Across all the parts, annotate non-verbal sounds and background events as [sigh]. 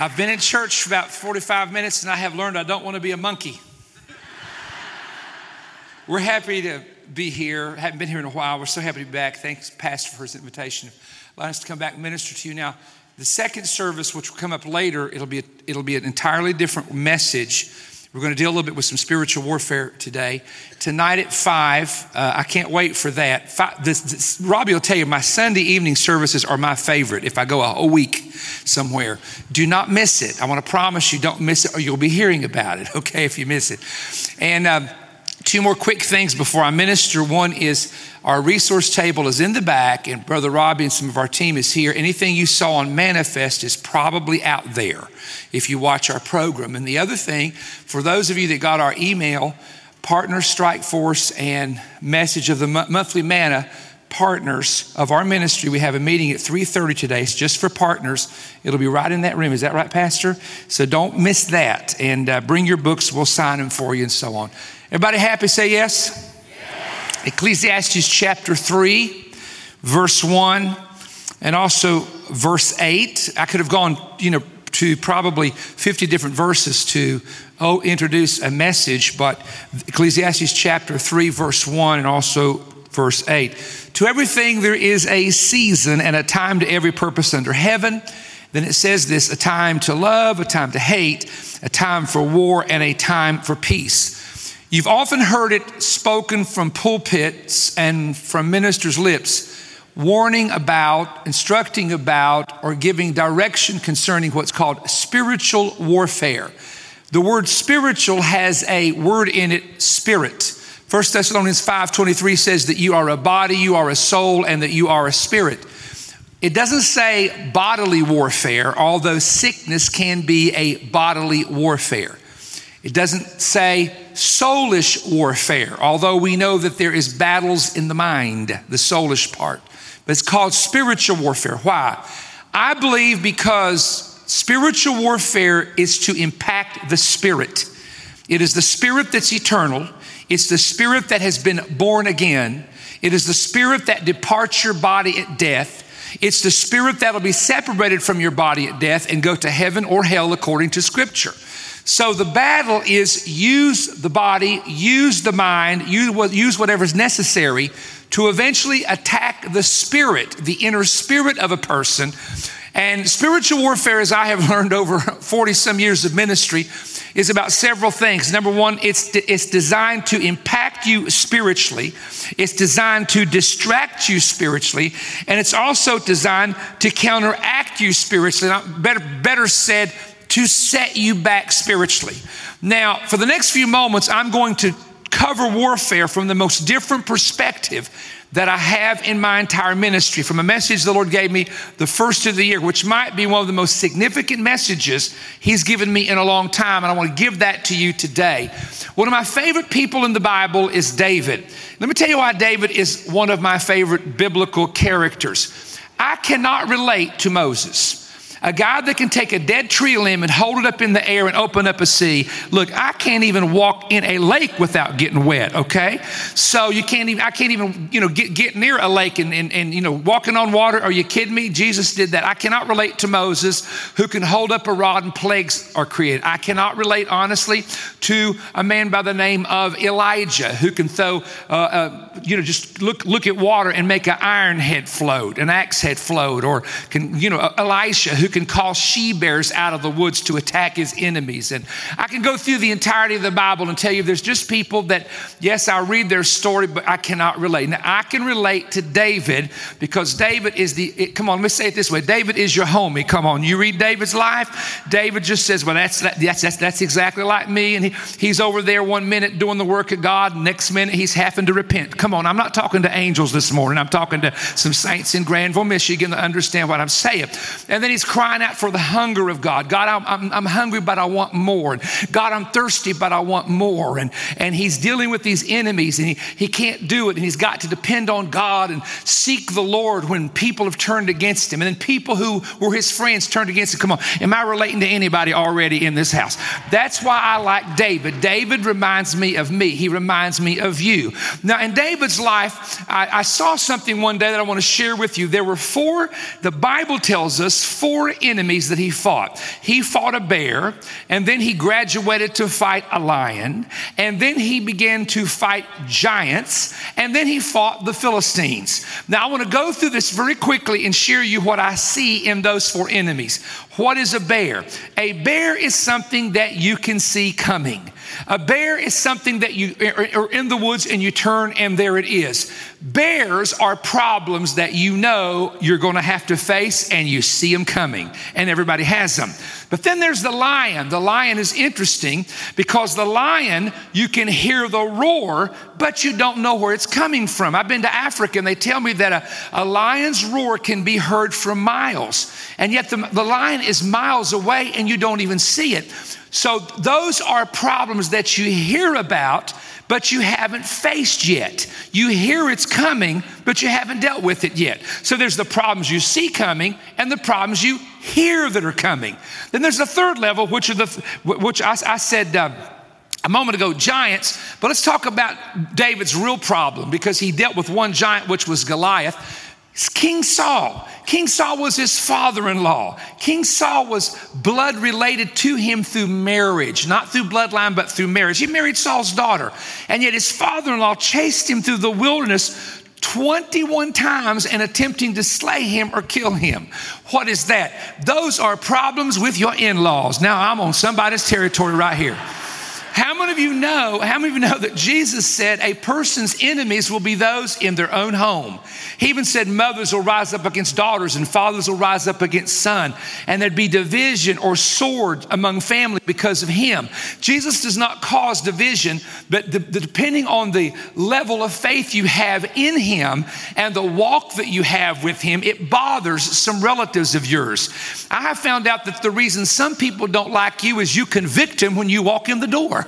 I've been in church for about 45 minutes and I have learned I don't want to be a monkey. We're happy to be here. Haven't been here in a while. We're so happy to be back. Thanks, Pastor, for his invitation. Allowing us to come back and minister to you. Now, the second service, which will come up later, it'll be, a, it'll be an entirely different message. We're going to deal a little bit with some spiritual warfare today. Tonight at 5, uh, I can't wait for that. Five, this, this, Robbie will tell you, my Sunday evening services are my favorite if I go a whole week somewhere. Do not miss it. I want to promise you, don't miss it, or you'll be hearing about it, [laughs] okay, if you miss it. And uh, two more quick things before I minister. One is our resource table is in the back, and Brother Robbie and some of our team is here. Anything you saw on Manna-fest is probably out there if you watch our program. And the other thing, for those of you that got our email, Partner Strike Force and message of the monthly manna partners of our ministry we have a meeting at 3.30 today it's just for partners it'll be right in that room is that right pastor so don't miss that and uh, bring your books we'll sign them for you and so on everybody happy say yes Ecclesiastes chapter 3, verse 1, and also verse 8. I could have gone, you know, to probably 50 different verses to oh, introduce a message, but Ecclesiastes chapter 3, verse 1, and also verse 8. To everything there is a season and a time to every purpose under heaven. Then it says this a time to love, a time to hate, a time for war, and a time for peace. You've often heard it spoken from pulpits and from ministers' lips, warning about, instructing about, or giving direction concerning what's called spiritual warfare. The word spiritual has a word in it, spirit. 1 Thessalonians 5:23 says that you are a body, you are a soul, and that you are a spirit. It doesn't say bodily warfare, although sickness can be a bodily warfare. It doesn't say soulish warfare, although we know that there is battles in the mind, the soulish part. But it's called spiritual warfare. Why? I believe because spiritual warfare is to impact the spirit. It is the spirit that's eternal. It's the spirit that has been born again. It is the spirit that departs your body at death. It's the spirit that'll be separated from your body at death and go to heaven or hell according to scripture. So the battle is use the body, use the mind, use, whatever's necessary to eventually attack the spirit, the inner spirit of a person. And spiritual warfare, as I have [laughs] learned over 40 some years of ministry, is about several things. Number one, it's, it's designed to impact you spiritually, it's designed to distract you spiritually, and it's also designed to counteract you spiritually. Now, better, better said, to set you back spiritually. Now, for the next few moments, I'm going to cover warfare from the most different perspective that I have in my entire ministry from a message the Lord gave me the first of the year, which might be one of the most significant messages He's given me in a long time. And I want to give that to you today. One of my favorite people in the Bible is David. Let me tell you why David is one of my favorite biblical characters. I cannot relate to Moses. A guy that can take a dead tree limb and hold it up in the air and open up a sea. Look, I can't even walk in a lake without getting wet, okay? So you can't even, I can't even, you know, get, get near a lake and, and, and, you know, walking on water. Are you kidding me? Jesus did that. I cannot relate to Moses who can hold up a rod and plagues are created. I cannot relate, honestly, to a man by the name of Elijah who can throw, uh, uh, you know, just look, look at water and make an iron head float, an axe head float, or can, you know, Elisha who can call she bears out of the woods to attack his enemies. And I can go through the entirety of the Bible and tell you there's just people that, yes, I read their story, but I cannot relate. Now, I can relate to David because David is the, it, come on, let me say it this way David is your homie. Come on, you read David's life, David just says, well, that's, that's, that's, that's exactly like me. And he, he's over there one minute doing the work of God, next minute he's having to repent. Come on, I'm not talking to angels this morning. I'm talking to some saints in Grandville, Michigan that understand what I'm saying. And then he's crying out for the hunger of God. God, I'm, I'm, I'm hungry, but I want more. And God, I'm thirsty, but I want more. And, and he's dealing with these enemies and he, he can't do it. And he's got to depend on God and seek the Lord when people have turned against him. And then people who were his friends turned against him. Come on, am I relating to anybody already in this house? That's why I like David. David reminds me of me, he reminds me of you. Now, in David's life, I, I saw something one day that I want to share with you. There were four, the Bible tells us, four enemies that he fought. He fought a bear, and then he graduated to fight a lion, and then he began to fight giants, and then he fought the Philistines. Now, I want to go through this very quickly and share you what I see in those four enemies. What is a bear? A bear is something that you can see coming. A bear is something that you are in the woods and you turn and there it is. Bears are problems that you know you're going to have to face and you see them coming and everybody has them. But then there's the lion. The lion is interesting because the lion, you can hear the roar, but you don't know where it's coming from. I've been to Africa and they tell me that a, a lion's roar can be heard from miles. And yet the, the lion is miles away and you don't even see it. So those are problems that you hear about, but you haven't faced yet. You hear it's coming, but you haven't dealt with it yet. So there's the problems you see coming and the problems you hear that are coming. Then there's the third level, which are the which I, I said. Uh, a moment ago, giants, but let's talk about David's real problem because he dealt with one giant, which was Goliath. King Saul. King Saul was his father in law. King Saul was blood related to him through marriage, not through bloodline, but through marriage. He married Saul's daughter. And yet his father in law chased him through the wilderness 21 times and attempting to slay him or kill him. What is that? Those are problems with your in laws. Now I'm on somebody's territory right here. How many of you know, how many of you know that Jesus said a person's enemies will be those in their own home? He even said mothers will rise up against daughters and fathers will rise up against son, and there'd be division or sword among family because of him. Jesus does not cause division, but the, the, depending on the level of faith you have in him and the walk that you have with him, it bothers some relatives of yours. I have found out that the reason some people don't like you is you convict them when you walk in the door.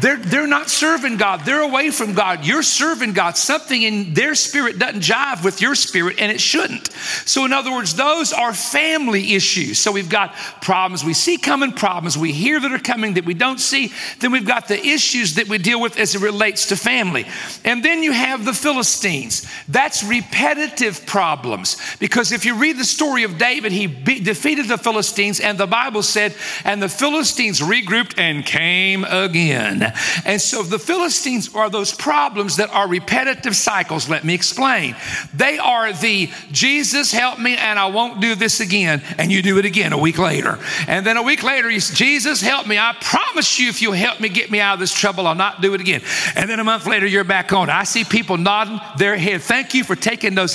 They're, they're not serving God. They're away from God. You're serving God. Something in their spirit doesn't jive with your spirit, and it shouldn't. So, in other words, those are family issues. So, we've got problems we see coming, problems we hear that are coming that we don't see. Then we've got the issues that we deal with as it relates to family. And then you have the Philistines. That's repetitive problems. Because if you read the story of David, he be- defeated the Philistines, and the Bible said, and the Philistines regrouped and came again. And so the Philistines are those problems that are repetitive cycles. Let me explain. They are the Jesus help me and I won't do this again. And you do it again a week later. And then a week later, you Jesus help me. I promise you, if you help me get me out of this trouble, I'll not do it again. And then a month later, you're back on. I see people nodding their head. Thank you for taking those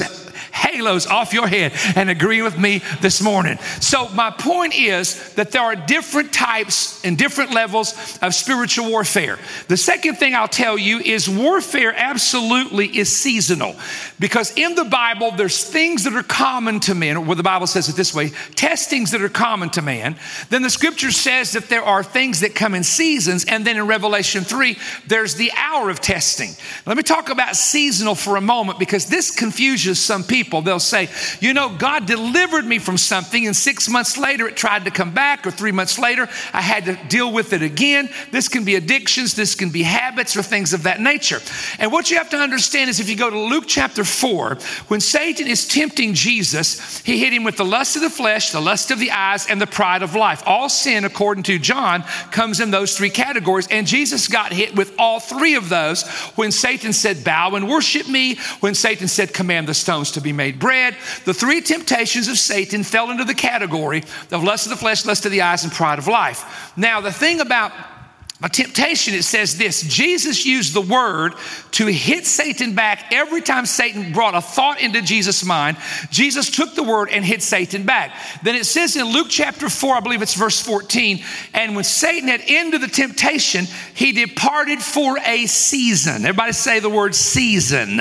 halos off your head and agree with me this morning. So, my point is that there are different types and different levels of spiritual warfare. The second thing I'll tell you is warfare absolutely is seasonal because in the Bible, there's things that are common to men, or the Bible says it this way testings that are common to man. Then the scripture says that there are things that come in seasons. And then in Revelation 3, there's the hour of testing. Let me talk about seasonal for a moment because this confuses some people people. They'll say, you know, God delivered me from something, and six months later it tried to come back, or three months later I had to deal with it again. This can be addictions, this can be habits, or things of that nature. And what you have to understand is if you go to Luke chapter 4, when Satan is tempting Jesus, he hit him with the lust of the flesh, the lust of the eyes, and the pride of life. All sin, according to John, comes in those three categories. And Jesus got hit with all three of those when Satan said, Bow and worship me, when Satan said, Command the stones to be made bread. The three temptations of Satan fell into the category of lust of the flesh, lust of the eyes, and pride of life. Now, the thing about a temptation, it says this Jesus used the word to hit Satan back every time Satan brought a thought into Jesus' mind. Jesus took the word and hit Satan back. Then it says in Luke chapter 4, I believe it's verse 14, and when Satan had ended the temptation, he departed for a season. Everybody say the word season.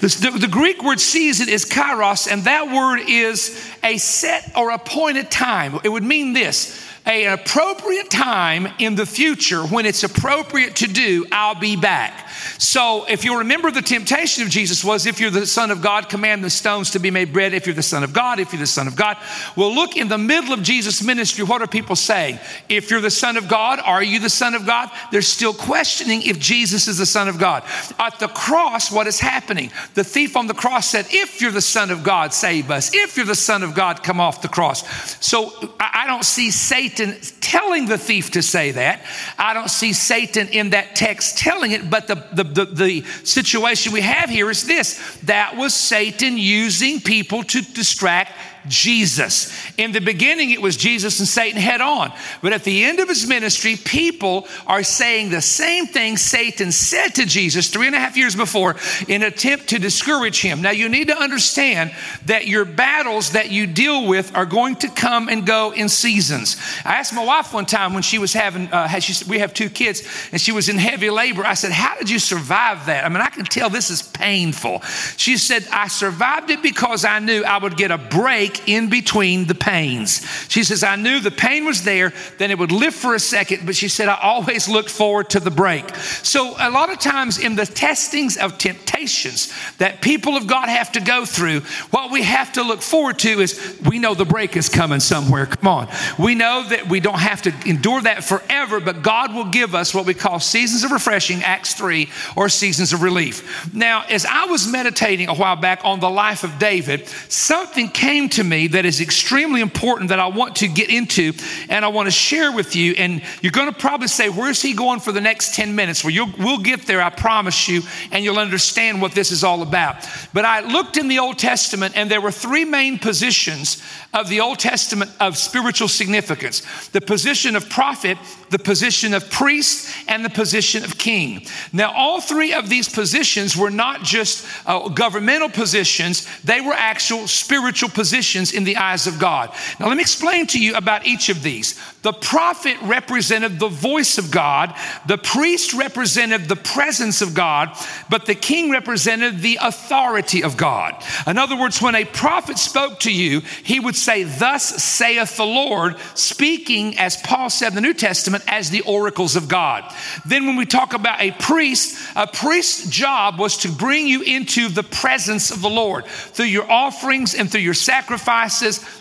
The, the, Greek word season is kairos, and that word is a set or appointed time. It would mean this an appropriate time in the future when it's appropriate to do, I'll be back. So, if you remember, the temptation of Jesus was if you're the Son of God, command the stones to be made bread. If you're the Son of God, if you're the Son of God. Well, look in the middle of Jesus' ministry, what are people saying? If you're the Son of God, are you the Son of God? They're still questioning if Jesus is the Son of God. At the cross, what is happening? The thief on the cross said, If you're the Son of God, save us. If you're the Son of God, come off the cross. So, I don't see Satan telling the thief to say that. I don't see Satan in that text telling it, but the, the, the, the situation we have here is this. That was Satan using people to distract Jesus. In the beginning, it was Jesus and Satan head on. But at the end of his ministry, people are saying the same thing Satan said to Jesus three and a half years before in attempt to discourage him. Now, you need to understand that your battles that you deal with are going to come and go in seasons. I asked my wife one time when she was having, uh, she, we have two kids, and she was in heavy labor. I said, How did you survive that? I mean, I can tell this is painful. She said, I survived it because I knew I would get a break in between the pains. She says, I knew the pain was there, then it would lift for a second, but she said, I always looked forward to the break. So, a lot of times in the testings of temptations that people of God have to go through, what we have to look forward to is we know the break is coming somewhere. Come on. We know that we don't have to endure that forever, but God will give us what we call seasons of refreshing, Acts 3, or seasons of relief. Now, as I was meditating a while back on the life of David, something came to me that is extremely important that I want to get into and I want to share with you. And you're going to probably say, Where's he going for the next 10 minutes? Well, we'll get there, I promise you, and you'll understand what this is all about. But I looked in the Old Testament, and there were three main positions of the Old Testament of spiritual significance the position of prophet, the position of priest, and the position of king. Now, all three of these positions were not just uh, governmental positions, they were actual spiritual positions in the eyes of God. Now, let me explain to you about each of these. The prophet represented the voice of God, the priest represented the presence of God, but the king represented the authority of God. In other words, when a prophet spoke to you, he would say, Thus saith the Lord, speaking, as Paul said in the New Testament, as the oracles of God. Then, when we talk about a priest, a priest's job was to bring you into the presence of the Lord through your offerings and through your sacrifices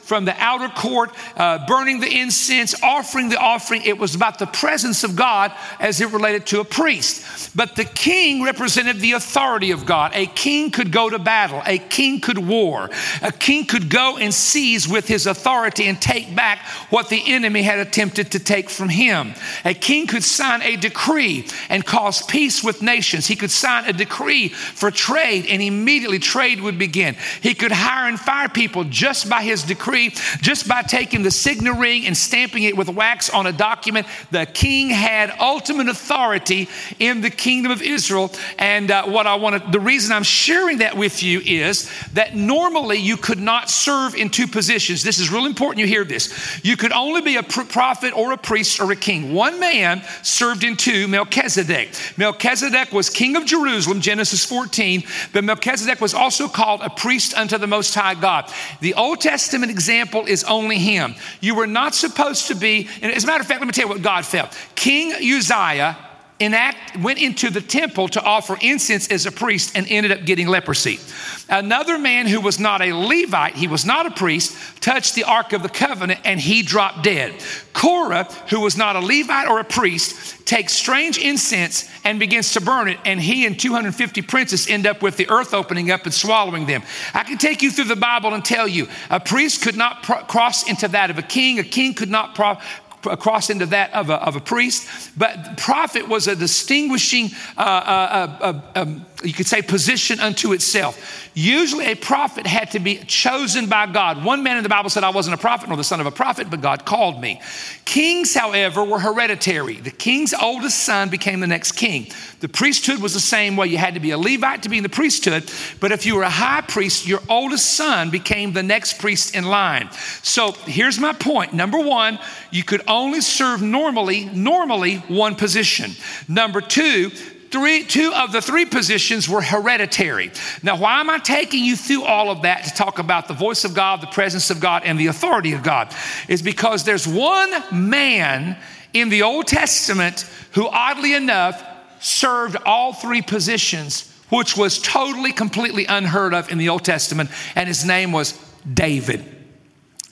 from the outer court, uh, burning the incense, offering the offering. It was about the presence of God as it related to a priest. But the king represented the authority of God. A king could go to battle, a king could war, a king could go and seize with his authority and take back what the enemy had attempted to take from him. A king could sign a decree and cause peace with nations. He could sign a decree for trade, and immediately trade would begin. He could hire and fire people just by his decree just by taking the signet ring and stamping it with wax on a document, the king had ultimate authority in the kingdom of Israel. And uh, what I want to, the reason I'm sharing that with you is that normally you could not serve in two positions. This is really important you hear this. You could only be a prophet or a priest or a king. One man served in two, Melchizedek. Melchizedek was king of Jerusalem, Genesis 14, but Melchizedek was also called a priest unto the Most High God. The Old Testament example is only him. You were not supposed to be, and as a matter of fact, let me tell you what God felt. King Uzziah enact, went into the temple to offer incense as a priest and ended up getting leprosy. Another man who was not a Levite, he was not a priest, touched the Ark of the Covenant and he dropped dead. Korah, who was not a Levite or a priest, takes strange incense and begins to burn it, and he and 250 princes end up with the earth opening up and swallowing them. I can take you through the Bible and tell you a priest could not pro- cross into that of a king, a king could not pro- cross into that of a, of a priest. But prophet was a distinguishing, uh, uh, uh, um, you could say, position unto itself. Usually, a prophet had to be chosen by God. One man in the Bible said, I wasn't a prophet nor the son of a prophet, but God called me. Kings, however, were hereditary. The king's oldest son became the next king. The priesthood was the same way. You had to be a Levite to be in the priesthood, but if you were a high priest, your oldest son became the next priest in line. So here's my point. Number one, you could only serve normally, normally one position. Number two, three, two of the three positions were hereditary. Now, why am I taking you through all of that to talk about the voice of God, the presence of God, and the authority of God? Is because there's one man in the Old Testament who, oddly enough, served all three positions, which was totally, completely unheard of in the Old Testament, and his name was David.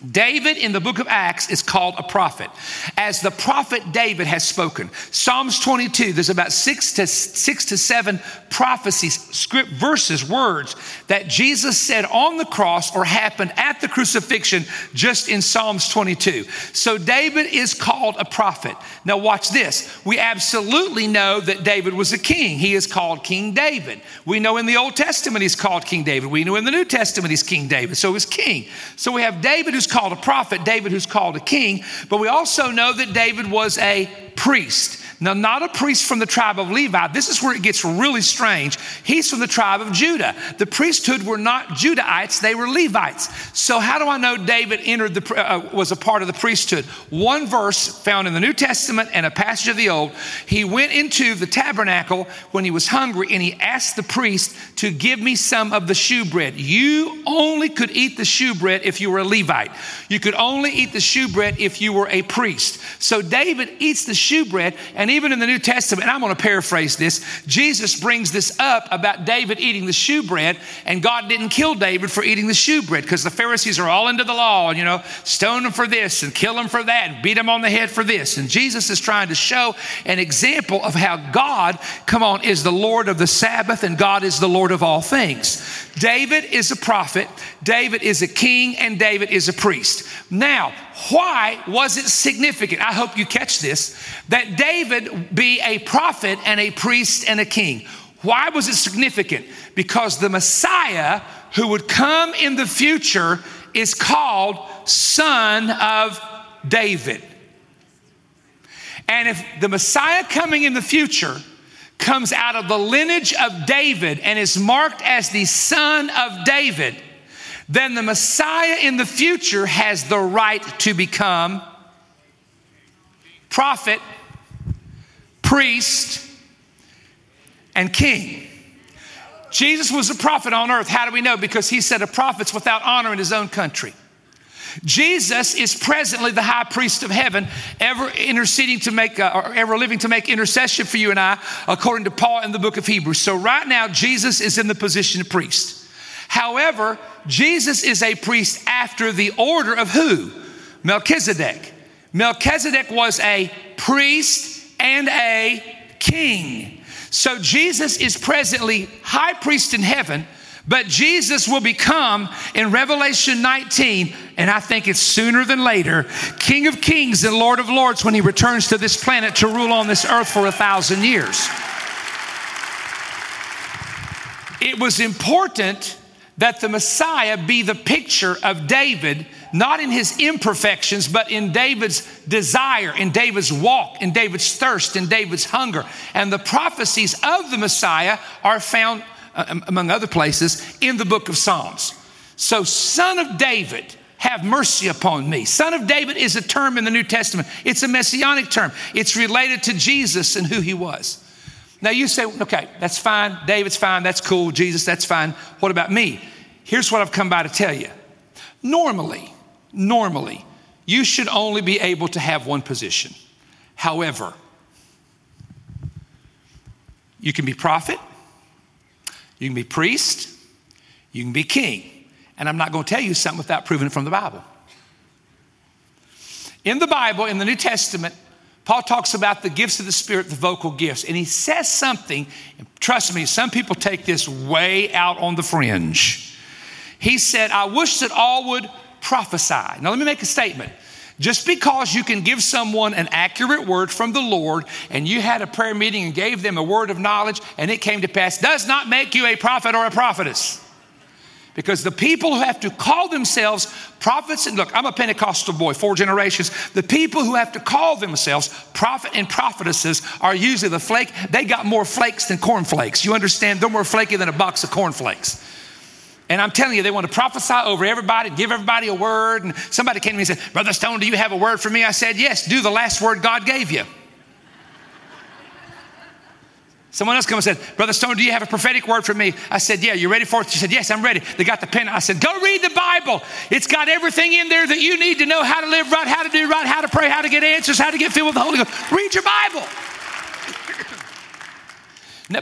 David in the book of Acts is called a prophet. As the prophet David has spoken. Psalms 22, there's about six to six to seven prophecies, script verses, words that Jesus said on the cross or happened at the crucifixion just in Psalms 22. So David is called a prophet. Now watch this. We absolutely know that David was a king. He is called King David. We know in the Old Testament he's called King David. We know in the New Testament he's King David. So he's king. So we have David who's called a prophet, David who's called a king, but we also know that David was a priest. Now, not a priest from the tribe of Levi. This is where it gets really strange. He's from the tribe of Judah. The priesthood were not Judahites, they were Levites. So, how do I know David entered the, uh, was a part of the priesthood? One verse found in the New Testament and a passage of the Old. He went into the tabernacle when he was hungry and he asked the priest to give me some of the shewbread. You only could eat the shewbread if you were a Levite. You could only eat the shewbread if you were a priest. So, David eats the shewbread and even in the New Testament, I'm going to paraphrase this, Jesus brings this up about David eating the shewbread, and God didn't kill David for eating the shewbread because the Pharisees are all into the law and, you know, stone him for this and kill him for that and beat him on the head for this. And Jesus is trying to show an example of how God, come on, is the Lord of the Sabbath and God is the Lord of all things. David is a prophet, David is a king, and David is a priest. Now, why was it significant? I hope you catch this that David be a prophet and a priest and a king. Why was it significant? Because the Messiah who would come in the future is called Son of David. And if the Messiah coming in the future comes out of the lineage of David and is marked as the Son of David, then the Messiah in the future has the right to become prophet, priest, and king. Jesus was a prophet on earth. How do we know? Because he said a prophet's without honor in his own country. Jesus is presently the high priest of heaven, ever interceding to make, uh, or ever living to make intercession for you and I, according to Paul in the book of Hebrews. So, right now, Jesus is in the position of priest. However, Jesus is a priest after the order of who? Melchizedek. Melchizedek was a priest and a king. So Jesus is presently high priest in heaven, but Jesus will become in Revelation 19, and I think it's sooner than later, King of Kings and Lord of Lords when he returns to this planet to rule on this earth for a thousand years. It was important that the Messiah be the picture of David, not in his imperfections, but in David's desire, in David's walk, in David's thirst, in David's hunger. And the prophecies of the Messiah are found, uh, among other places, in the book of Psalms. So, son of David, have mercy upon me. Son of David is a term in the New Testament, it's a messianic term, it's related to Jesus and who he was. Now you say, okay, that's fine. David's fine. That's cool. Jesus, that's fine. What about me? Here's what I've come by to tell you. Normally, normally, you should only be able to have one position. However, you can be prophet, you can be priest, you can be king. And I'm not going to tell you something without proving it from the Bible. In the Bible, in the New Testament, Paul talks about the gifts of the Spirit, the vocal gifts, and he says something, trust me, some people take this way out on the fringe. He said, I wish that all would prophesy. Now, let me make a statement. Just because you can give someone an accurate word from the Lord and you had a prayer meeting and gave them a word of knowledge and it came to pass does not make you a prophet or a prophetess. Because the people who have to call themselves prophets, and look, I'm a Pentecostal boy, four generations. The people who have to call themselves prophet and prophetesses are usually the flake. They got more flakes than cornflakes. You understand? They're more flaky than a box of cornflakes. And I'm telling you, they want to prophesy over everybody, give everybody a word. And somebody came to me and said, Brother Stone, do you have a word for me? I said, Yes, do the last word God gave you. Someone else come and said, Brother Stone, do you have a prophetic word for me? I said, Yeah, you ready for it? She said, Yes, I'm ready. They got the pen. I said, Go read the Bible. It's got everything in there that you need to know how to live right, how to do right, how to pray, how to get answers, how to get filled with the Holy Ghost. Read your Bible. [coughs]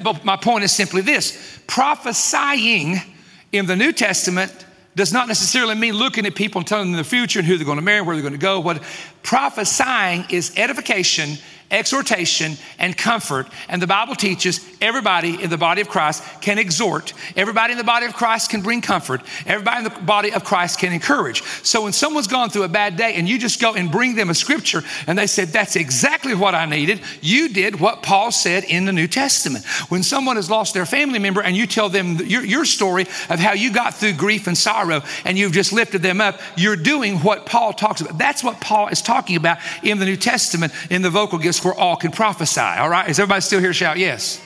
But my point is simply this prophesying in the New Testament does not necessarily mean looking at people and telling them the future and who they're going to marry, where they're going to go. What prophesying is edification exhortation, and comfort. And the Bible teaches everybody in the body of Christ can exhort, everybody in the body of Christ can bring comfort, everybody in the body of Christ can encourage. So when someone's gone through a bad day and you just go and bring them a scripture and they said, That's exactly what I needed, you did what Paul said in the New Testament. When someone has lost their family member and you tell them your, your story of how you got through grief and sorrow and you've just lifted them up, you're doing what Paul talks about. That's what Paul is talking about in the New Testament in the vocal gifts where all can prophesy. All right? Is everybody still here? Shout yes.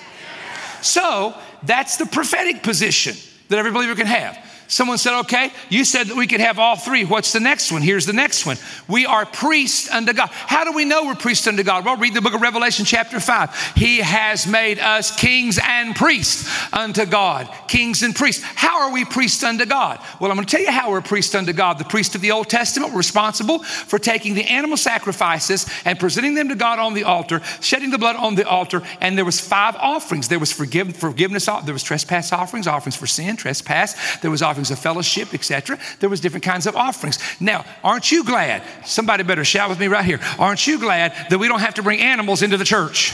So that's the prophetic position that every believer can have. Someone said, okay, you said that we could have all three. What's the next one? Here's the next one. We are priests unto God. How do we know we're priests unto God? Well, read the book of Revelation, chapter 5. He has made us kings and priests unto God. Kings and priests. How are we priests unto God? Well, I'm going to tell you how we're priests unto God. The priests of the Old Testament were responsible for taking the animal sacrifices and presenting them to God on the altar, shedding the blood on the altar, and there was five offerings. There was forgiveness, there was trespass offerings, offerings for sin, trespass. There was offerings of fellowship, etc. There was different kinds of offerings. Now, aren't you glad? Somebody better shout with me right here. Aren't you glad that we don't have to bring animals into the church?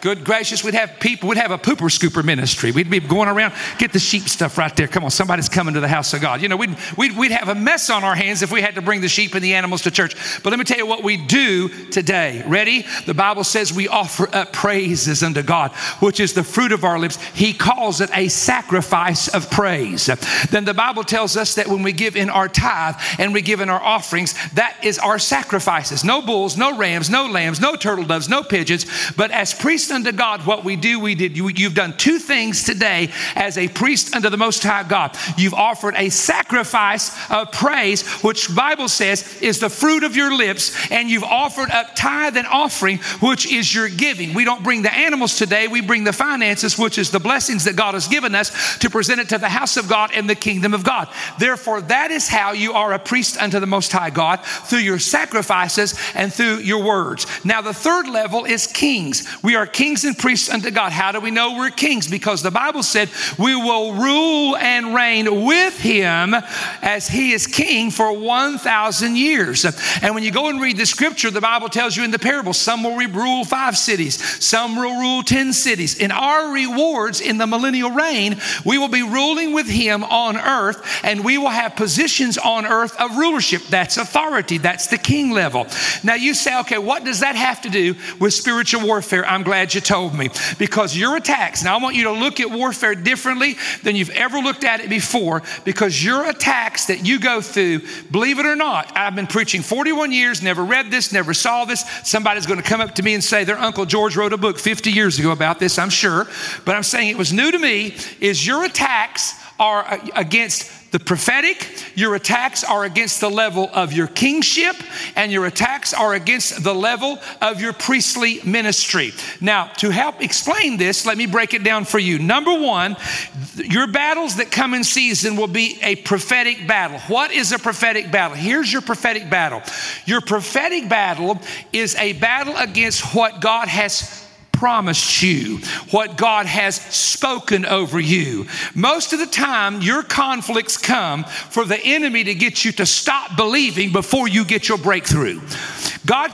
Good gracious, we'd have people, we'd have a pooper scooper ministry. We'd be going around, get the sheep stuff right there. Come on, somebody's coming to the house of God. You know, we'd, we'd, we'd have a mess on our hands if we had to bring the sheep and the animals to church. But let me tell you what we do today. Ready? The Bible says we offer up praises unto God, which is the fruit of our lips. He calls it a sacrifice of praise. Then the Bible tells us that when we give in our tithe and we give in our offerings, that is our sacrifices. No bulls, no rams, no lambs, no turtle doves, no pigeons, but as priests priest unto God, what we do, we did. You, you've done two things today as a priest unto the Most High God. You've offered a sacrifice of praise, which Bible says is the fruit of your lips, and you've offered up tithe and offering, which is your giving. We don't bring the animals today, we bring the finances, which is the blessings that God has given us to present it to the house of God and the kingdom of God. Therefore, that is how you are a priest unto the Most High God through your sacrifices and through your words. Now, the third level is kings. We are kings and priests unto God. How do we know we're kings? Because the Bible said we will rule and reign with him as he is king for 1,000 years. And when you go and read the scripture, the Bible tells you in the parable, some will rule five cities, some will rule 10 cities. In our rewards in the millennial reign, we will be ruling with him on earth and we will have positions on earth of rulership. That's authority. That's the king level. Now you say, okay, what does that have to do with spiritual warfare? I'm glad glad you told me because your attacks, now I want you to look at warfare differently than you've ever looked at it before because your attacks that you go through, believe it or not, I've been preaching 41 years, never read this, never saw this. Somebody's going to come up to me and say their Uncle George wrote a book 50 years ago about this, I'm sure. But I'm saying it was new to me is your attacks are against the prophetic, your attacks are against the level of your kingship, and your attacks are against the level of your priestly ministry. Now, to help explain this, let me break it down for you. Number one, your battles that come in season will be a prophetic battle. What is a prophetic battle? Here's your prophetic battle. Your prophetic battle is a battle against what God has promised you, what God has spoken over you. Most of the time, your conflicts come for the enemy to get you to stop believing before you get your breakthrough. God,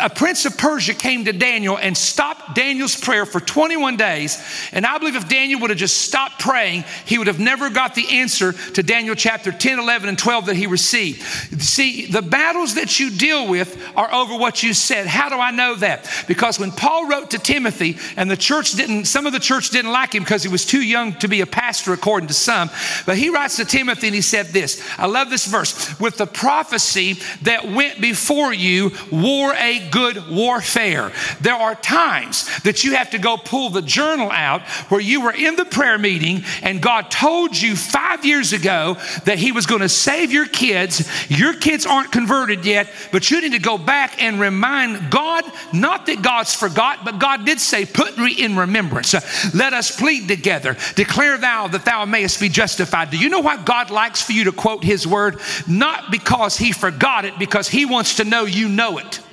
a prince of Persia came to Daniel and stopped Daniel's prayer for 21 days. And I believe if Daniel would have just stopped praying, he would have never got the answer to Daniel chapter 10, 11, and 12 that he received. See, the battles that you deal with are over what you said. How do I know that? Because when Paul wrote to Timothy, and the church didn't, some of the church didn't like him because he was too young to be a pastor, according to some. But he writes to Timothy and he said this I love this verse with the prophecy that went before you war a good warfare. There are times that you have to go pull the journal out where you were in the prayer meeting and God told you five years ago that He was going to save your kids. Your kids aren't converted yet, but you need to go back and remind God, not that God's forgot, but God did say, Put me in remembrance. Let us plead together. Declare thou that thou mayest be justified. Do you know why God likes for you to quote His word? Not because He forgot it, because He wants to know you know it it.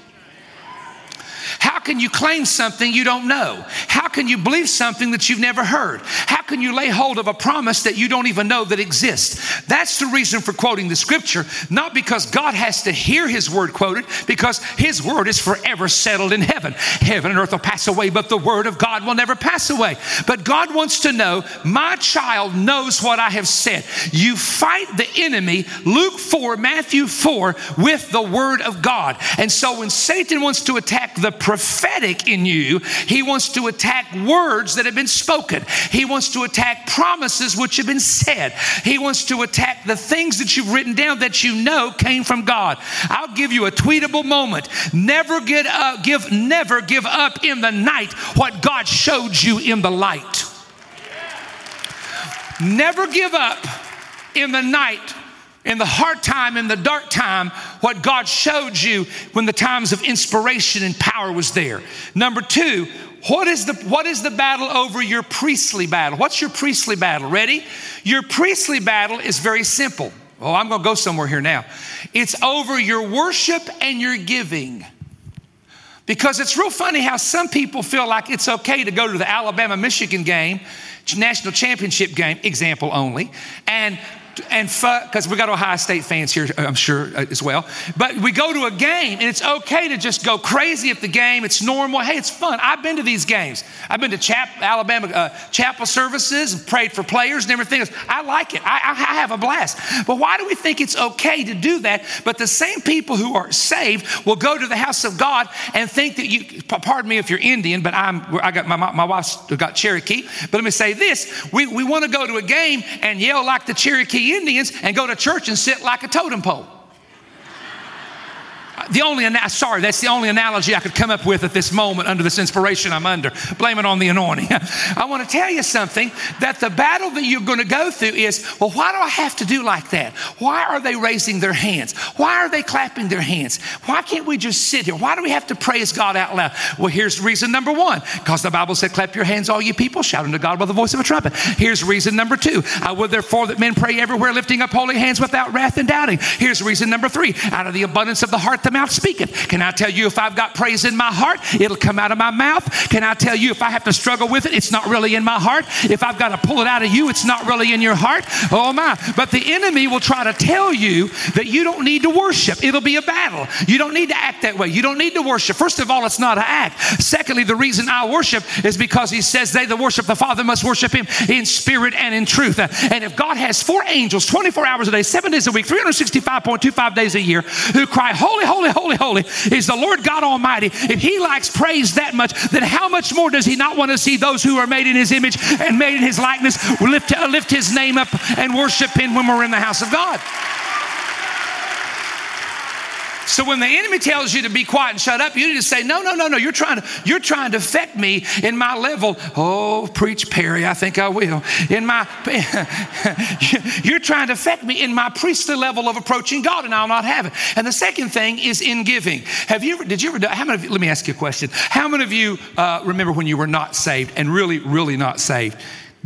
How can you claim something you don't know? How can you believe something that you've never heard? How can you lay hold of a promise that you don't even know that exists? That's the reason for quoting the scripture, not because God has to hear his word quoted, because his word is forever settled in heaven. Heaven and earth will pass away, but the word of God will never pass away. But God wants to know, my child knows what I have said. You fight the enemy, Luke 4, Matthew 4, with the word of God. And so when Satan wants to attack the prophetic in you, he wants to attack words that have been spoken. He wants to attack promises which have been said. He wants to attack the things that you've written down that you know came from God. I'll give you a tweetable moment. Never get up, give never give up in the night what God showed you in the light. Never give up in the night in the hard time, in the dark time, what God showed you when the times of inspiration and power was there. Number two, what is the what is the battle over your priestly battle? What's your priestly battle? Ready? Your priestly battle is very simple. Oh, I'm going to go somewhere here now. It's over your worship and your giving. Because it's real funny how some people feel like it's okay to go to the Alabama Michigan game, national championship game, example only, and and fuck, because we got Ohio State fans here, I'm sure uh, as well. But we go to a game and it's okay to just go crazy at the game. It's normal. Hey, it's fun. I've been to these games. I've been to Chap- Alabama uh, chapel services and prayed for players and everything else. I like it. I, I have a blast. But why do we think it's okay to do that? But the same people who are saved will go to the house of God and think that you. Pardon me if you're Indian, but I'm. I got my my wife's got Cherokee. But let me say this: we we want to go to a game and yell like the Cherokee Indians and go to church and sit like a totem pole. The only, sorry, that's the only analogy I could come up with at this moment under this inspiration I'm under. Blame it on the anointing. [laughs] I want to tell you something that the battle that you're going to go through is well, why do I have to do like that? Why are they raising their hands? Why are they clapping their hands? Why can't we just sit here? Why do we have to praise God out loud? Well, here's reason number one because the Bible said, clap your hands, all you people, shout unto God by the voice of a trumpet. Here's reason number two I would therefore that men pray everywhere, lifting up holy hands without wrath and doubting. Here's reason number three out of the abundance of the heart, the mouth speaketh. Can I tell you if I've got praise in my heart, it'll come out of my mouth? Can I tell you if I have to struggle with it, it's not really in my heart? If I've got to pull it out of you, it's not really in your heart? Oh my. But the enemy will try to tell you that you don't need to worship. It'll be a battle. You don't need to act that way. You don't need to worship. First of all, it's not an act. Secondly, the reason I worship is because he says they that worship the Father must worship him in spirit and in truth. And if God has four angels 24 hours a day, seven days a week, 365.25 days a year who cry, Holy, holy, [laughs] holy, holy is the Lord God Almighty. If He likes praise that much, then how much more does He not want to see those who are made in His image and made in His likeness lift, lift His name up and worship Him when we're in the house of God? So when the enemy tells you to be quiet and shut up, you need to say, no, no, no, no. You're trying to, you're trying to affect me in my level. Oh, preach Perry, I think I will. In my [laughs] you're trying to affect me in my priestly level of approaching God, and I'll not have it. And the second thing is in giving. Have you ever, did you ever, how many of you, let me ask you a question. How many of you uh, remember when you were not saved and really, really not saved?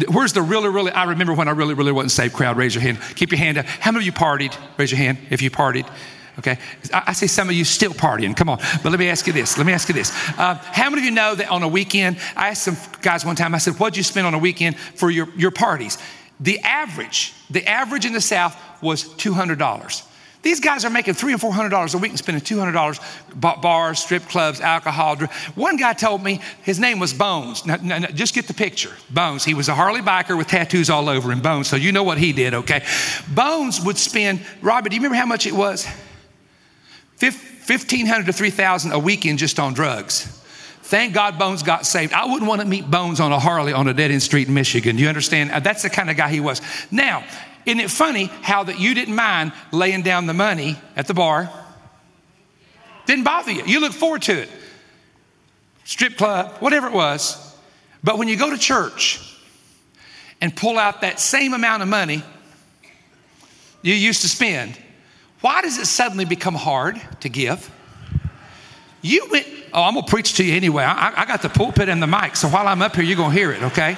Where's the really, really, I remember when I really, really wasn't saved crowd? Raise your hand. Keep your hand up. How many of you partied? Raise your hand if you partied. Okay, I, I see some of you still partying. Come on, but let me ask you this. Let me ask you this. Uh, how many of you know that on a weekend? I asked some guys one time. I said, "What'd you spend on a weekend for your your parties?" The average, the average in the South was two hundred dollars. These guys are making three and four hundred dollars a week and spending two hundred dollars bars, strip clubs, alcohol. One guy told me his name was Bones. Now, now, now, just get the picture. Bones. He was a Harley biker with tattoos all over him. Bones. So you know what he did, okay? Bones would spend. Robert, do you remember how much it was? 1500 to 3000 a weekend just on drugs. Thank God Bones got saved. I wouldn't want to meet Bones on a Harley on a dead end street in Michigan. You understand? Uh, that's the kind of guy he was. Now, isn't it funny how that you didn't mind laying down the money at the bar? Didn't bother you. You look forward to it. Strip club, whatever it was. But when you go to church and pull out that same amount of money you used to spend, why does it suddenly become hard to give? You went, oh, I'm to preach to you anyway. I, I, got the pulpit and the mic, so while I'm up here, you're to hear it, okay?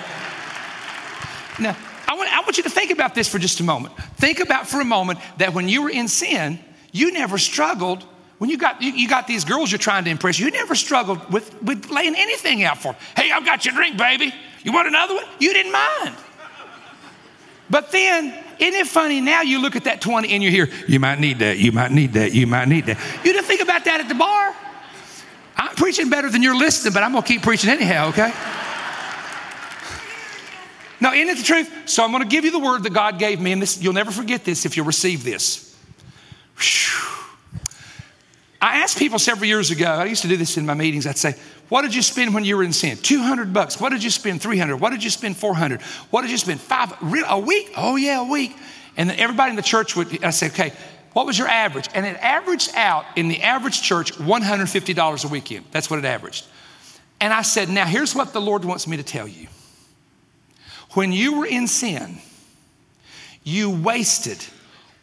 Now, I want, I want you to think about this for just a moment. Think about for a moment that when you were in sin, you never struggled when you got, you, you, got these girls you're trying to impress, you never struggled with, with laying anything out for them. Hey, I've got your drink, baby. You want another one? You didn't mind. But then, isn't it funny? Now you look at that 20 and you hear, you might need that, you might need that, you might need that. You didn't think about that at the bar. I'm preaching better than you're listening, but I'm going to keep preaching anyhow, okay? Now, isn't it the truth? So I'm going to give you the word that God gave me, and this, you'll never forget this if you receive this. Whew. I asked people several years ago, I used to do this in my meetings. I'd say, What did you spend when you were in sin? 200 bucks. What did you spend? 300. What did you spend? 400. What did you spend? Five. A week? Oh, yeah, a week. And then everybody in the church would, I said, Okay, what was your average? And it averaged out in the average church $150 a weekend. That's what it averaged. And I said, Now here's what the Lord wants me to tell you. When you were in sin, you wasted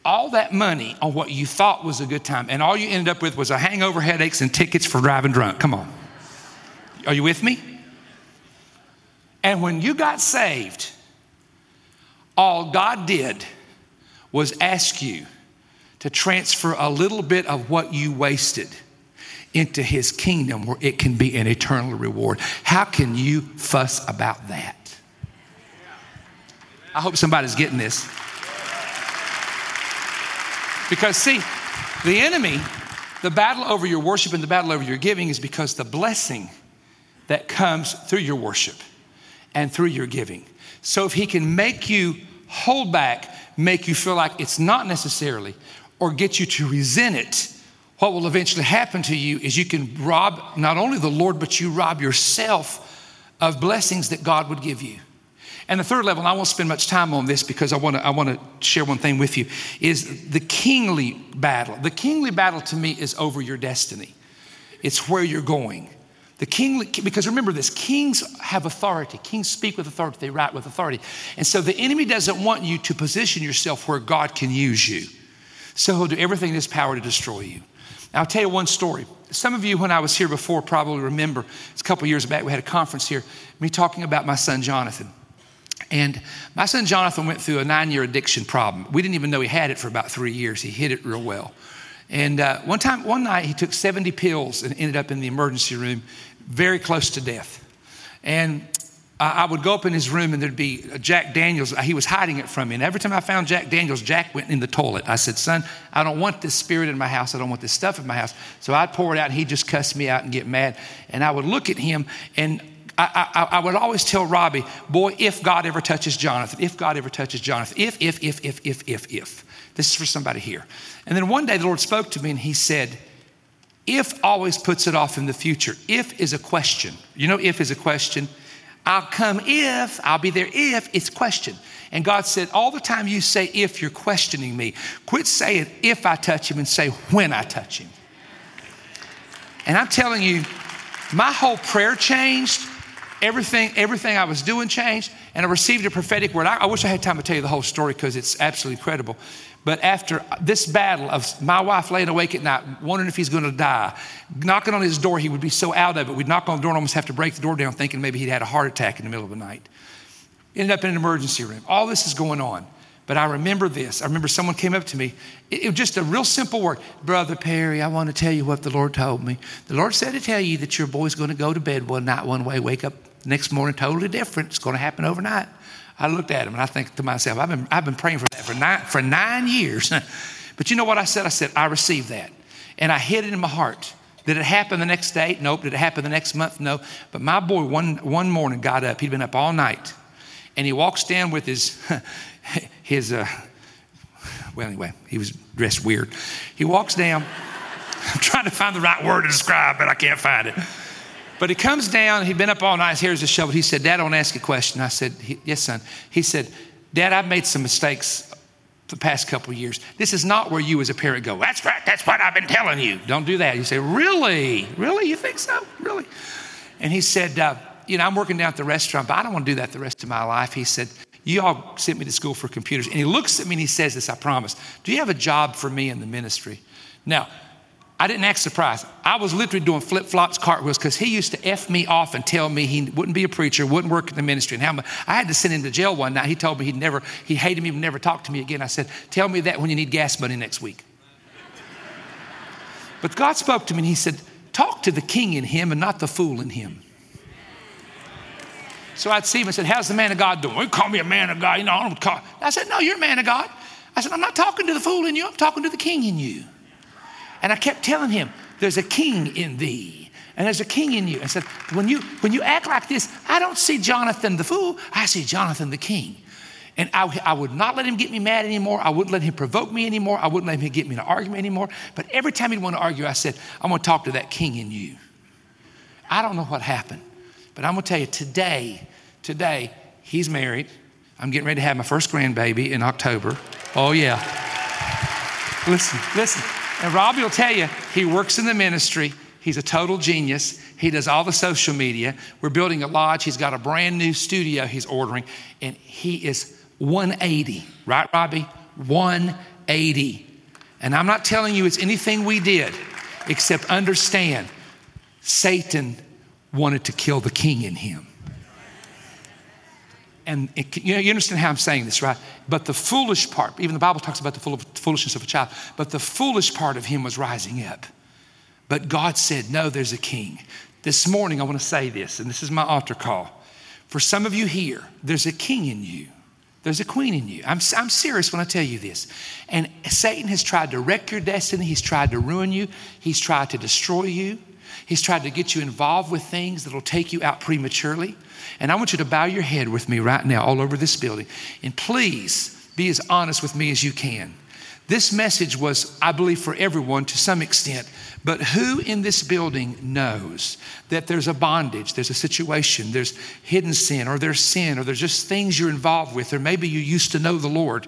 all that money on what you thought was a good time, and all you ended up with was a hangover, headaches, and tickets for driving drunk. Come on. Are you with me? And when you got saved, all God did was ask you to transfer a little bit of what you wasted into his kingdom where it can be an eternal reward. How can you fuss about that? I hope somebody's getting this. Because, see, the enemy, the battle over your worship and the battle over your giving is because the blessing that comes through your worship and through your giving. So, if he can make you hold back, make you feel like it's not necessarily, or get you to resent it, what will eventually happen to you is you can rob not only the Lord, but you rob yourself of blessings that God would give you. And the third level, and I won't spend much time on this because I want to I want to share one thing with you, is the kingly battle. The kingly battle to me is over your destiny. It's where you're going. The kingly, because remember this, kings have authority. Kings speak with authority, they write with authority. And so the enemy doesn't want you to position yourself where God can use you. So he'll do everything in his power to destroy you. I'll tell you one story. Some of you, when I was here before, probably remember, it's a couple years back, we had a conference here, me talking about my son Jonathan. And my son Jonathan went through a nine year addiction problem. We didn't even know he had it for about three years. He hid it real well. And uh, one time, one night, he took 70 pills and ended up in the emergency room, very close to death. And I would go up in his room and there'd be Jack Daniels. He was hiding it from me. And every time I found Jack Daniels, Jack went in the toilet. I said, Son, I don't want this spirit in my house. I don't want this stuff in my house. So I'd pour it out and he'd just cuss me out and get mad. And I would look at him and I, I, I, would always tell Robbie, boy, if God ever touches Jonathan, if God ever touches Jonathan, if, if, if, if, if, if, if. This is for somebody here. And then one day the Lord spoke to me and he said, if always puts it off in the future. If is a question. You know, if is a question. I'll come if, I'll be there if, it's question. And God said, all the time you say if, you're questioning me. Quit saying if I touch him and say when I touch him. And I'm telling you, my whole prayer changed everything, everything I was doing changed, and I received a prophetic word. I, I wish I had time to tell you the whole story because it's absolutely incredible. But after this battle of my wife laying awake at night, wondering if he's going to die, knocking on his door, he would be so out of it. We'd knock on the door and almost have to break the door down, thinking maybe he'd had a heart attack in the middle of the night. Ended up in an emergency room. All this is going on. But I remember this. I remember someone came up to me. It, it, was just a real simple word. Brother Perry, I want to tell you what the Lord told me. The Lord said to tell you that your boy's going to go to bed one night one way, wake up Next morning, totally different. It's going to happen overnight. I looked at him and I think to myself, I've been, I've been praying for that for nine, for nine years. [laughs] but you know what I said? I said, I received that. And I hid it in my heart. Did it happen the next day? Nope. Did it happen the next month? No. But my boy, one, one morning, got up. He'd been up all night. And he walks down with his, [laughs] his uh, well, anyway, he was dressed weird. He walks down. [laughs] I'm trying to find the right word to describe, but I can't find it. But he comes down, he'd been up all night, here's hair's shovel. He said, Dad, I want to ask you a question. I said, Yes, son. He said, Dad, I've made some mistakes the past couple years. This is not where you as a parent go, That's right, that's what I've been telling you. Don't do that. You say, Really? Really? You think so? Really? And he said, uh, You know, I'm working down at the restaurant, but I don't want to do that the rest of my life. He said, you all sent me to school for computers. And he looks at me and he says this, I promise. Do you have a job for me in the ministry? Now, I didn't act surprised. I was literally doing flip flops, cartwheels, because he used to F me off and tell me he wouldn't be a preacher, wouldn't work in the ministry. And how much, I had to send him to jail one night. He told me he'd never, he hated me, would never talk to me again. I said, Tell me that when you need gas money next week. But God spoke to me and He said, Talk to the king in him and not the fool in him. So I'd see him and said, How's the man of God doing? You call me a man of God. You know, I don't call. I said, No, you're a man of God. I said, I'm not talking to the fool in you, I'm talking to the king in you. And I kept telling him, There's a king in thee. And there's a king in you. I said, when you when you act like this, I don't see Jonathan the fool, I see Jonathan the king. And I, I, would not let him get me mad anymore. I wouldn't let him provoke me anymore. I wouldn't let him get me in an argument anymore. But every time he'd want to argue, I said, I'm going to talk to that king in you. I don't know what happened, but I'm going to tell you today, today, he's married. I'm getting ready to have my first grandbaby in October. Oh, yeah. Listen, listen. And Robbie will tell you, he works in the ministry. He's a total genius. He does all the social media. We're building a lodge. He's got a brand new studio he's ordering, and he is 180. Right, Robbie? 180. And I'm not telling you it's anything we did, except understand Satan wanted to kill the king in him. And it, you, know, you understand how I'm saying this, right? But the foolish part, even the Bible talks about the foolishness of a child, but the foolish part of him was rising up. But God said, No, there's a king. This morning, I want to say this, and this is my altar call. For some of you here, there's a king in you. There's a queen in you. I'm, I'm serious when I tell you this. And Satan has tried to wreck your destiny. He's tried to ruin you. He's tried to destroy you. He's tried to get you involved with things that'll take you out prematurely. And I want you to bow your head with me right now, all over this building. And please be as honest with me as you can. This message was, I believe, for everyone to some extent. But who in this building knows that there's a bondage, there's a situation, there's hidden sin, or there's sin, or there's just things you're involved with, or maybe you used to know the Lord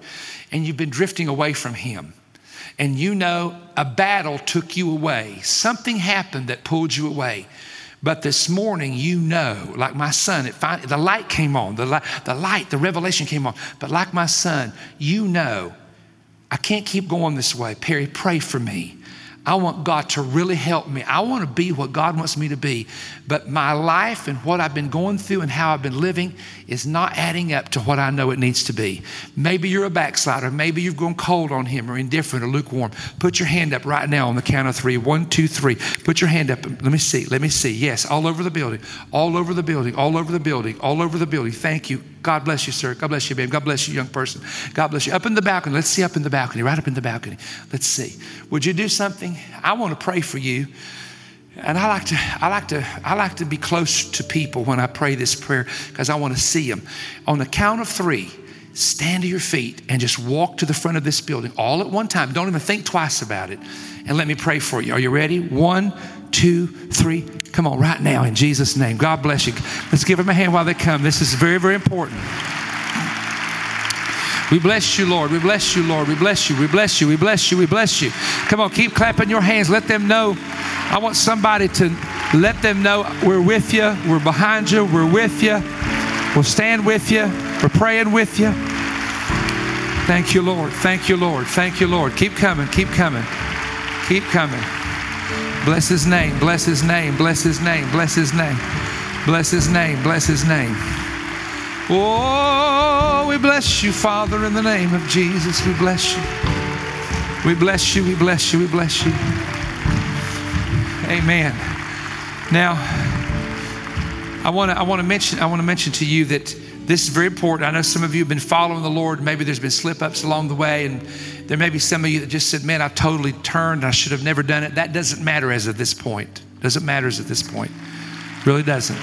and you've been drifting away from Him? And you know a battle took you away, something happened that pulled you away. But this morning, you know, like my son, it finally, the light came on, the light, the light, the revelation came on. But like my son, you know, I can't keep going this way. Perry, pray for me. I want God to really help me. I want to be what God wants me to be. But my life and what I've been going through and how I've been living is not adding up to what I know it needs to be. Maybe you're a backslider. Maybe you've gone cold on Him or indifferent or lukewarm. Put your hand up right now on the count of three. One, two, three. Put your hand up. Let me see. Let me see. Yes, all over the building. All over the building. All over the building. All over the building. Thank you. God bless you, sir. God bless you, babe. God bless you, young person. God bless you. Up in the balcony. Let's see up in the balcony. Right up in the balcony. Let's see. Would you do something? I want to pray for you. And I like to, I like to, I like to be close to people when I pray this prayer because I want to see them. On the count of three, stand to your feet and just walk to the front of this building all at one time. Don't even think twice about it. And let me pray for you. Are you ready? One, two, three. Come on, right now in Jesus' name. God bless you. Let's give them a hand while they come. This is very, very important. We bless you, Lord. We bless you, Lord. We bless you. We bless you. We bless you. We bless you. Come on, keep clapping your hands. Let them know. I want somebody to let them know we're with you. We're behind you. We're with you. We'll stand with you. We're praying with you. Thank you, Lord. Thank you, Lord. Thank you, Lord. Keep coming. Keep coming. Keep coming. Bless his name. Bless his name. Bless his name. Bless his name. Bless his name. Bless his name. Oh, we bless you, Father, in the name of Jesus. We bless you. We bless you. We bless you. We bless you. Amen. Now, I want to I want to mention I want to mention to you that this is very important. I know some of you have been following the Lord. Maybe there's been slip ups along the way, and there may be some of you that just said, "Man, I totally turned. I should have never done it." That doesn't matter as of this point. Doesn't matter as at this point. Really doesn't.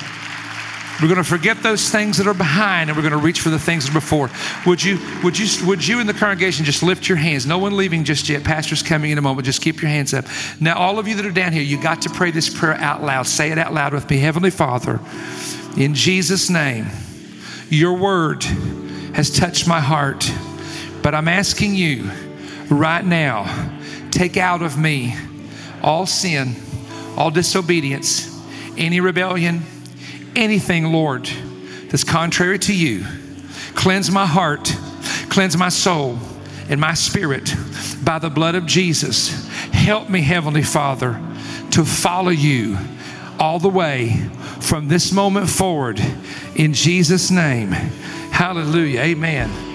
We're going to forget those things that are behind and we're going to reach for the things that are before. Would you, would you, would you in the congregation just lift your hands? No one leaving just yet. Pastor's coming in a moment. Just keep your hands up. Now, all of you that are down here, you got to pray this prayer out loud. Say it out loud with me. Heavenly Father, in Jesus' name, your word has touched my heart, but I'm asking you right now, take out of me all sin, all disobedience, any rebellion, anything, Lord, that's contrary to you. Cleanse my heart, cleanse my soul and my spirit by the blood of Jesus. Help me, Heavenly Father, to follow you all the way from this moment forward in Jesus' name. Hallelujah. Amen.